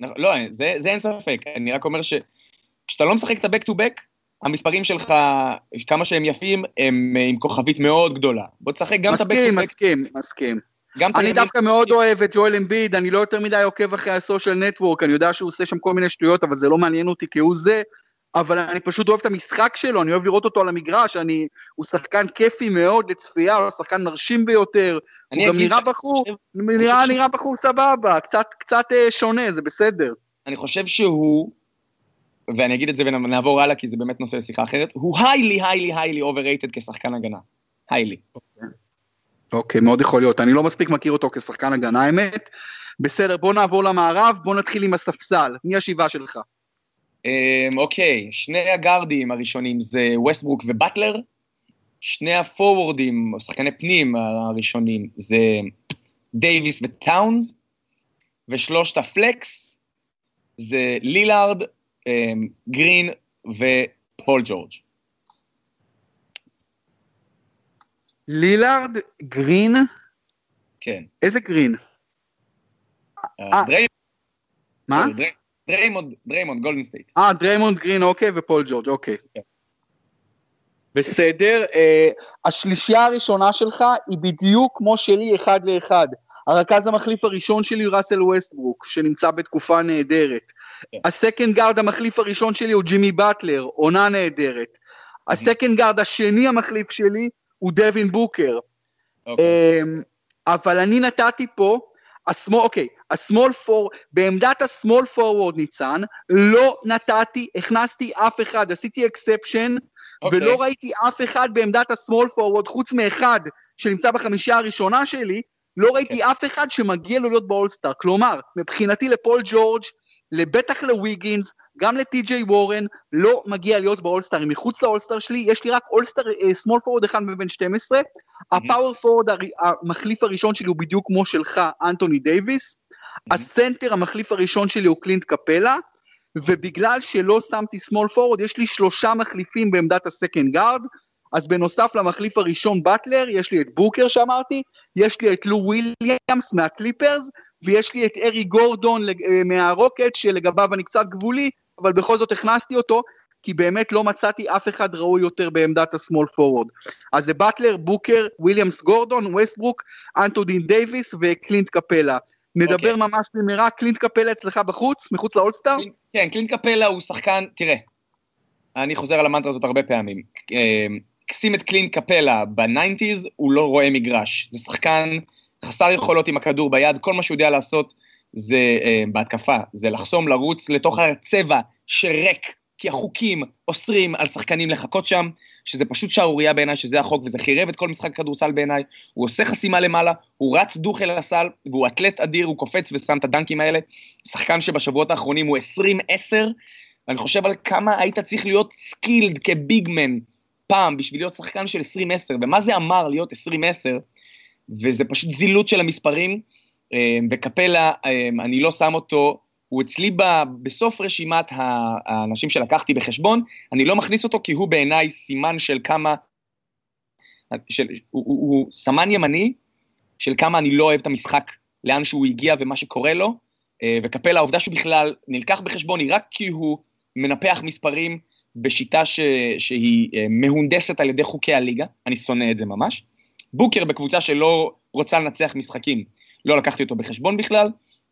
לא, זה, זה אין ספק. אני רק אומר שכשאתה לא משחק את ה-back to back, המספרים שלך, כמה שהם יפים, הם עם כוכבית מאוד גדולה. בוא תשחק גם את ה-back to back. מסכים, מסכים, מסכים. אני דווקא מאוד אוהב את ג'ואל אמביד, אני לא יותר מדי עוקב אחרי ה social network, אני יודע שהוא עושה שם כל מיני שטויות, אבל זה לא מעניין אותי כהוא זה, אבל אני פשוט אוהב את המשחק שלו, אני אוהב לראות אותו על המגרש, אני, הוא שחקן כיפי מאוד לצפייה, הוא שחקן מרשים ביותר, הוא גם נראה בחור, נראה, נראה בחור סבבה, קצת, קצת אה, שונה, זה בסדר. אני חושב שהוא, ואני אגיד את זה ונעבור הלאה, כי זה באמת נושא לשיחה אחרת, הוא highly, highly, highly overrated כשחקן הגנה. Highly. אוקיי, מאוד יכול להיות. אני לא מספיק מכיר אותו כשחקן הגנה, האמת. בסדר, בוא נעבור למערב, בוא נתחיל עם הספסל. מי השבעה שלך? אמ, אוקיי, שני הגארדים הראשונים זה ווסטברוק ובטלר, שני הפורוורדים, או שחקני פנים הראשונים, זה דייוויס וטאונס, ושלושת ה flex זה לילארד, אמ, גרין ופול ג'ורג'. לילארד, גרין? כן. איזה גרין? אה, מה? דריימונד, דריימונד, גולדן סטייט. אה, דריימונד גרין, אוקיי, ופול ג'ורג', אוקיי. כן. בסדר, אה, השלישייה הראשונה שלך היא בדיוק כמו שלי אחד לאחד. הרכז המחליף הראשון שלי הוא ראסל ווסטברוק, שנמצא בתקופה נהדרת. כן. ה second guard המחליף הראשון שלי הוא ג'ימי באטלר, עונה נהדרת. ה second guard השני המחליף שלי הוא דווין בוקר. אוקיי. אמ, אבל אני נתתי פה, ה small, אוקיי, ה small for, בעמדת ה small forward ניצן, לא נתתי, הכנסתי אף אחד, עשיתי exception, אוקיי. ולא ראיתי אף אחד בעמדת ה small forward, חוץ מאחד שנמצא בחמישייה הראשונה שלי, לא ראיתי אף אחד שמגיע לו להיות באולסטאר. כלומר, מבחינתי לפול ג'ורג', לבטח לוויגינס, גם לטי.ג'יי וורן, לא מגיע להיות באולסטאר. מחוץ לאולסטאר שלי, יש לי רק אולסטאר, small forward אחד מבין 12. ה power forward הר- המחליף הראשון שלי הוא בדיוק כמו שלך, אנטוני דייוויס. הסנטר המחליף הראשון שלי הוא קלינט קפלה. ובגלל שלא שמתי small forward, יש לי שלושה מחליפים בעמדת ה second guard, אז בנוסף למחליף הראשון באטלר, יש לי את בוקר שאמרתי, יש לי את לו וויליאמס מהקליפרס, ויש לי את אריק גורדון אה, מהרוקט, שלגביו אני קצת גבולי, אבל בכל זאת הכנסתי אותו, כי באמת לא מצאתי אף אחד ראוי יותר בעמדת ה small forward. אז זה באטלר, בוקר, וויליאמס גורדון, ווסטברוק, אנטוני דייוויס וקלינט קפלה. נדבר אוקיי. ממש במהרה, קלינט קפלה אצלך בחוץ, מחוץ לאולסטאר? כן, קלינט קפלה הוא שחקן, תראה, אני חוזר על המנטרה הזאת הרבה פעמים. אה, שים את קלינט קפלה בניינטיז, הוא לא רואה מגרש. זה שחקן חסר יכולות עם הכדור ביד, כל מה שהוא יודע לעשות זה אה, בהתקפה, זה לחסום, לרוץ לתוך הצבע שריק, כי החוקים אוסרים על שחקנים לחכות שם, שזה פשוט שערורייה בעיניי שזה החוק, וזה חירב את כל משחק כדורסל בעיניי. הוא עושה חסימה למעלה, הוא רץ דוך אל הסל, והוא אתלט אדיר, הוא קופץ ושם את הדנקים האלה. שחקן שבשבועות האחרונים הוא 20-10, ואני חושב על כמה היית צריך להיות skilled כ big man פעם בשביל להיות שחקן של 20-10, ומה זה אמר להיות 20-10, וזה פשוט זילות של המספרים, אה, וקפלה, אה, אני לא שם אותו, הוא אצלי ב, בסוף רשימת האנשים שלקחתי בחשבון, אני לא מכניס אותו כי הוא בעיניי סימן של כמה, של, הוא, הוא, הוא סמן ימני של כמה אני לא אוהב את המשחק, לאן שהוא הגיע ומה שקורה לו, אה, וקפלה, העובדה שהוא בכלל נלקח בחשבון היא רק כי הוא מנפח מספרים בשיטה ש, שהיא מהונדסת על ידי חוקי הליגה, אני שונא את זה ממש. בוקר בקבוצה שלא רוצה לנצח משחקים, לא לקחתי אותו בחשבון בכלל.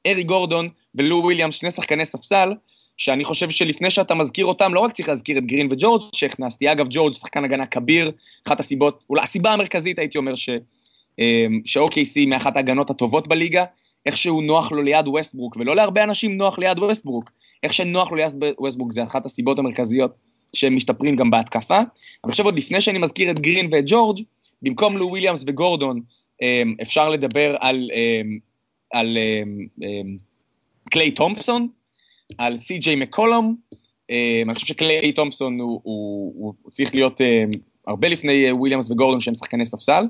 ארי גורדון ולו וויליאמס, שני שחקני ספסל, שאני חושב שלפני שאתה מזכיר אותם, לא רק צריך להזכיר את גרין וג'ורג' שהכנסתי. אגב, ג'ורג' שחקן הגנה כביר, אחת הסיבות, אולי הסיבה המרכזית הייתי אומר ש... אמ, ש-OKC מאחת ההגנות הטובות בליגה, איכשהו נוח לו ליד ווסטברוק, ולא להרבה אנשים נוח ליד ווסטברוק. איך שנוח לו ליד ווסטברוק זה אחת הסיבות המרכזיות שהם משתפרים גם בהתקפה. אבל עכשיו עוד לפני שאני מזכיר את גרין ואת ג'ורג', במקום לו וויליאמס וגורדון, אמ, אפשר לדבר על, אמ, על אמ, אמ, קליי תומפסון, על סי.ג'יי מקולום, אני חושב שקליי תומפסון הוא, הוא, הוא, הוא צריך להיות הרבה לפני אה, וויליאמס וגורדון שהם שחקני ספסל.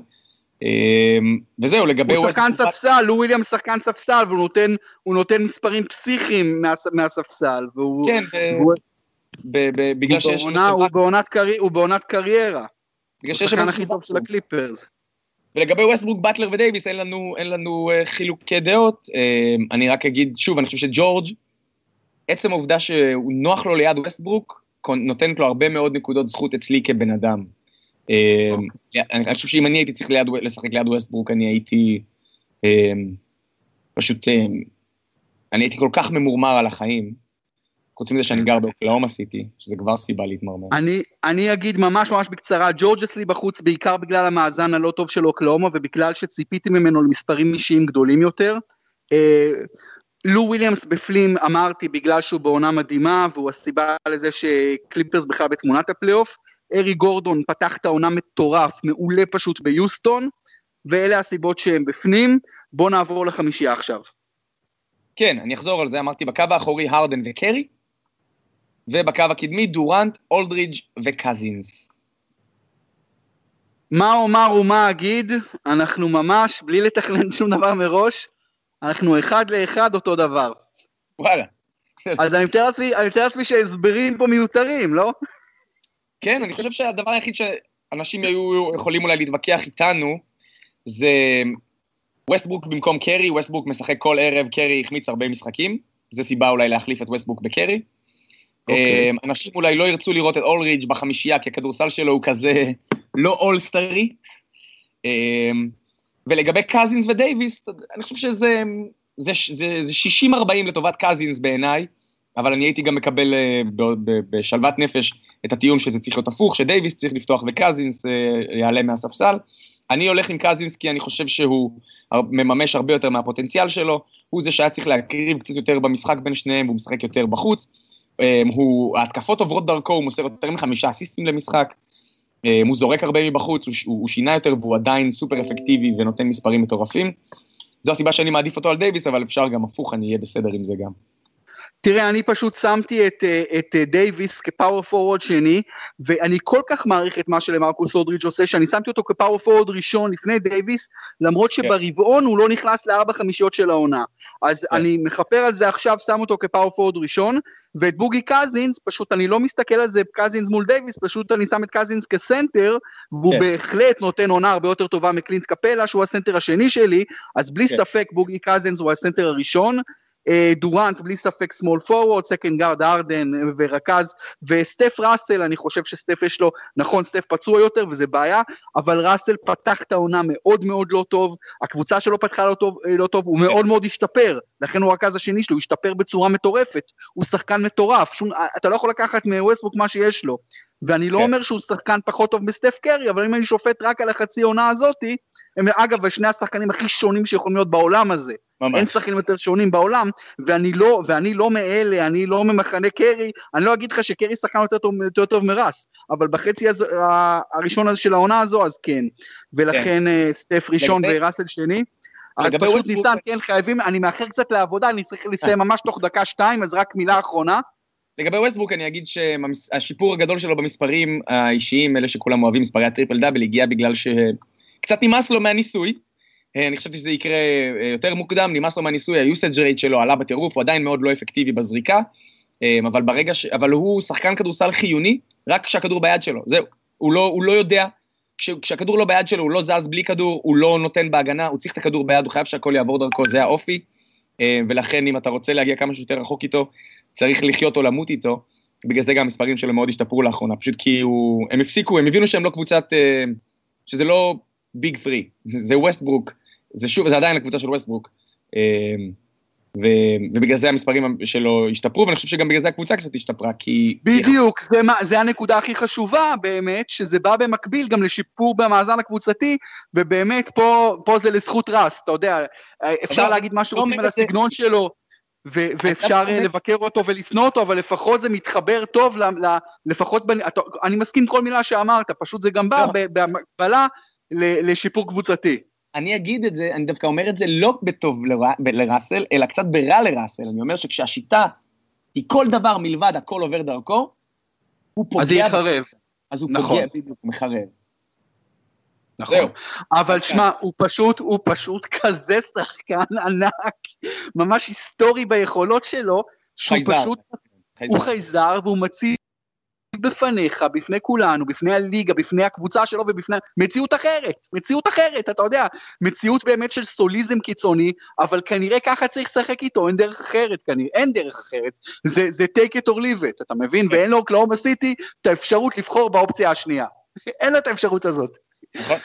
וזהו, לגבי... הוא שחקן ספסל, לו וויליאמס שחקן ספסל, והוא נותן, הוא נותן מספרים פסיכיים מה- מהספסל, והוא... כן, והוא- ב- ב- בגלל הוא שיש... בעונה- הוא בעונת קרי- הוא בעונת קריירה. הוא השחקן הכי טוב של הקליפרס. ולגבי ווסטברוק, באטלר ודייוויס, אין לנו, אין לנו אה, חילוקי דעות. אה, אני רק אגיד, שוב, אני חושב שג'ורג', עצם העובדה שהוא נוח לו ליד ווסטברוק, נותנת לו הרבה מאוד נקודות זכות אצלי כבן אדם. אה, אני, אני חושב שאם אני הייתי צריך ליד, לשחק ליד ווסטברוק, אני הייתי אה, פשוט, אה, אני הייתי כל כך ממורמר על החיים. חוץ מזה שאני גר באוקלהומה סיטי, שזה כבר סיבה להתמרמר. אני, אני אגיד ממש ממש בקצרה, ג'ורג' אצלי בחוץ בעיקר בגלל המאזן הלא טוב של אוקלהומה ובגלל שציפיתי ממנו למספרים אישיים גדולים יותר. אה, לו וויליאמס בפנים אמרתי בגלל שהוא בעונה מדהימה והוא הסיבה לזה שקליפרס בכלל בתמונת הפלייאוף. ארי גורדון פתח את העונה מטורף, מעולה פשוט ביוסטון, ואלה הסיבות שהם בפנים. בואו נעבור לחמישייה עכשיו. כן, אני אחזור על זה, אמרתי בקו האחורי הרדן וקרי, ובקו הקדמי דורנט, אולדרידג' וקזינס. מה אומר ומה אגיד, אנחנו ממש, בלי לתכנן שום דבר מראש, אנחנו אחד לאחד אותו דבר. וואלה. אז אני מתאר לעצמי, אני מתאר לעצמי שהסברים פה מיותרים, לא? כן, אני חושב שהדבר היחיד שאנשים היו יכולים אולי להתווכח איתנו, זה ווסטברוק במקום קרי, ווסטברוק משחק כל ערב, קרי החמיץ הרבה משחקים, זה סיבה אולי להחליף את ווסטברוק בקרי. אוקיי. אוקיי. אנשים אולי לא ירצו לראות את אולרידג' בחמישייה, כי הכדורסל שלו הוא כזה לא אולסטרי. ולגבי קזינס ודייוויס, אני חושב שזה זה, זה, זה 60-40 לטובת קזינס בעיניי, אבל אני הייתי גם מקבל אה, בשלוות נפש את הטיעון שזה צריך להיות הפוך, שדייוויס צריך לפתוח וקזינס אה, יעלה מהספסל. אני הולך עם קזינס כי אני חושב שהוא מממש הרבה יותר מהפוטנציאל שלו, הוא זה שהיה צריך להקריב קצת יותר במשחק בין שניהם, והוא משחק יותר בחוץ. אה, הוא, ההתקפות עוברות דרכו, הוא מוסר יותר מחמישה אסיסטים למשחק, הוא זורק הרבה מבחוץ, הוא, הוא שינה יותר והוא עדיין סופר אפקטיבי ונותן מספרים מטורפים. זו הסיבה שאני מעדיף אותו על דייוויס, אבל אפשר גם הפוך, אני אהיה בסדר עם זה גם. תראה, אני פשוט שמתי את, את דייוויס כ power forward שני, ואני כל כך מעריך את מה שלמרקוס אולדרידג' עושה, שאני שמתי אותו כ power forward ראשון לפני דייוויס, למרות כן. שברבעון הוא לא נכנס לארבע חמישיות של העונה. אז כן. אני מכפר על זה עכשיו, שם אותו כ power forward ראשון, ואת בוגי קזינס, פשוט אני לא מסתכל על זה קזינס מול דייוויס, פשוט אני שם את קזינס כסנטר, והוא כן. בהחלט נותן עונה הרבה יותר טובה מקלינט קפלה, שהוא הסנטר השני שלי, אז בלי כן. ספק בוגי קזינס הוא הסנטר הראשון. אה, דורנט בלי ספק small forward, second guard ארדן אה, ורכז, וסטף ראסל, אני חושב שסטף יש לו, נכון סטף פצוע יותר וזה בעיה, אבל ראסל פתח את העונה מאוד מאוד לא טוב, הקבוצה שלו פתחה לא טוב, אה, לא טוב הוא מאוד מאוד השתפר, לכן הוא הרכז השני שלו, הוא השתפר בצורה מטורפת, הוא שחקן מטורף, שום, אתה לא יכול לקחת מווסטבוק מה שיש לו, ואני לא כן. אומר שהוא שחקן פחות טוב מסטף קרי, אבל אם אני שופט רק על החצי עונה הזאתי, הם אגב שני השחקנים הכי שונים שיכולים להיות בעולם הזה. ממש. אין שחקנים יותר שונים בעולם, ואני לא, ואני לא מאלה, אני לא ממחנה קרי, אני לא אגיד לך שקרי שחקן יותר טוב, יותר טוב מרס, אבל בחצי הזו, הראשון הזה של העונה הזו, אז כן. ולכן כן. אה, סטף ראשון לגבי... וראסל שני. אז פשוט ניתן, כן, חייבים, אני מאחר קצת לעבודה, אני צריך לסיים ממש תוך דקה שתיים, אז רק מילה אחרונה. לגבי ווסטברוק אני אגיד שהשיפור הגדול שלו במספרים האישיים, אלה שכולם אוהבים, מספרי ה triple double, הגיע בגלל שקצת נמאס לו מהניסוי. אה, אני חשבתי שזה יקרה אה, יותר מוקדם, נמאס לו מהניסוי, ה-usage rate שלו עלה בטירוף, הוא עדיין מאוד לא אפקטיבי בזריקה, אה, אבל ברגע ש... אבל הוא שחקן כדורסל חיוני, רק כשהכדור ביד שלו, זהו. הוא לא, הוא לא יודע, כש, כשהכדור לא ביד שלו, הוא לא זז בלי כדור, הוא לא נותן בהגנה, הוא צריך את הכדור ביד, הוא חייב שהכל יעבור דרכו, זה האופי. ולכן אם אתה רוצה להגיע כמה שיותר רחוק איתו, צריך לחיות או למות איתו. בגלל זה גם המספרים שלו מאוד השתפרו לאחרונה, פשוט כי הוא, הם הפסיקו, הם הבינו שהם לא קבוצת, שזה לא big three, זה ווסטברוק, זה שוב, זה עדיין הקבוצה של ווסטברוק. ו- ובגלל זה המספרים שלו השתפרו, ואני חושב שגם בגלל זה הקבוצה קצת השתפרה, כי... בדיוק, זה, מה, זה הנקודה הכי חשובה באמת, שזה בא במקביל גם לשיפור במאזן הקבוצתי, ובאמת פה, פה זה לזכות רס, אתה יודע, אפשר להגיד מה שרוצים על הסגנון שלו, ו- ואפשר לבקר אותו ולשנוא אותו, אבל לפחות זה מתחבר טוב, ל- ל- לפחות, בנ... אני מסכים עם כל מילה שאמרת, פשוט זה גם בא לא. בהקבלה לשיפור קבוצתי. אני אגיד את זה, אני דווקא אומר את זה לא בטוב לר... לראסל, אלא קצת ברע לראסל. אני אומר שכשהשיטה היא כל דבר מלבד הכל עובר דרכו, הוא פוגע... אז זה יחרב. אז הוא נכון. פוגע, בדיוק, הוא מחרב. נכון. זהו. אבל שמע, הוא פשוט, הוא פשוט כזה שחקן ענק, ממש היסטורי ביכולות שלו, שהוא חייזר. פשוט, חייזר. הוא חייזר והוא מציב בפניך, בפני כולנו, בפני הליגה, בפני הקבוצה שלו ובפני... מציאות אחרת, מציאות אחרת, אתה יודע, מציאות באמת של סוליזם קיצוני, אבל כנראה ככה צריך לשחק איתו, אין דרך אחרת כנראה, אין דרך אחרת. זה, זה take it or leave it, אתה מבין? ואין לאוקלהומה סיטי את האפשרות לבחור באופציה השנייה. אין לו את האפשרות הזאת. נכון.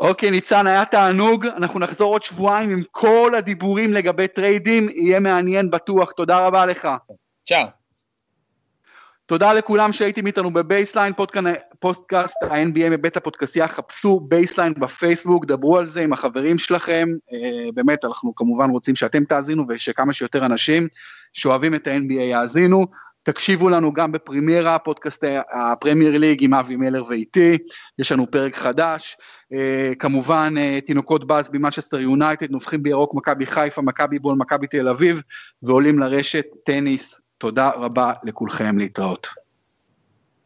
אוקיי, ניצן, היה תענוג, אנחנו נחזור עוד שבועיים עם כל הדיבורים לגבי טריידים, יהיה מעניין בטוח, תודה רבה לך. צ'או. תודה לכולם שהייתם איתנו בבייסליין, פודקאסט ה-NBA מבית הפודקסייה, חפשו בייסליין בפייסבוק, דברו על זה עם החברים שלכם, אה, באמת אנחנו כמובן רוצים שאתם תאזינו ושכמה שיותר אנשים שאוהבים את ה-NBA יאזינו, תקשיבו לנו גם בפרימיירה, פודקאסט הפרמייר ליג עם אבי מלר ואיתי, יש לנו פרק חדש, אה, כמובן אה, תינוקות באזבי מנצ'סטר יונייטד, נובחים בירוק מכבי חיפה, מכבי בול, מכבי תל אביב, ועולים לרשת טניס. תודה רבה לכולכם להתראות.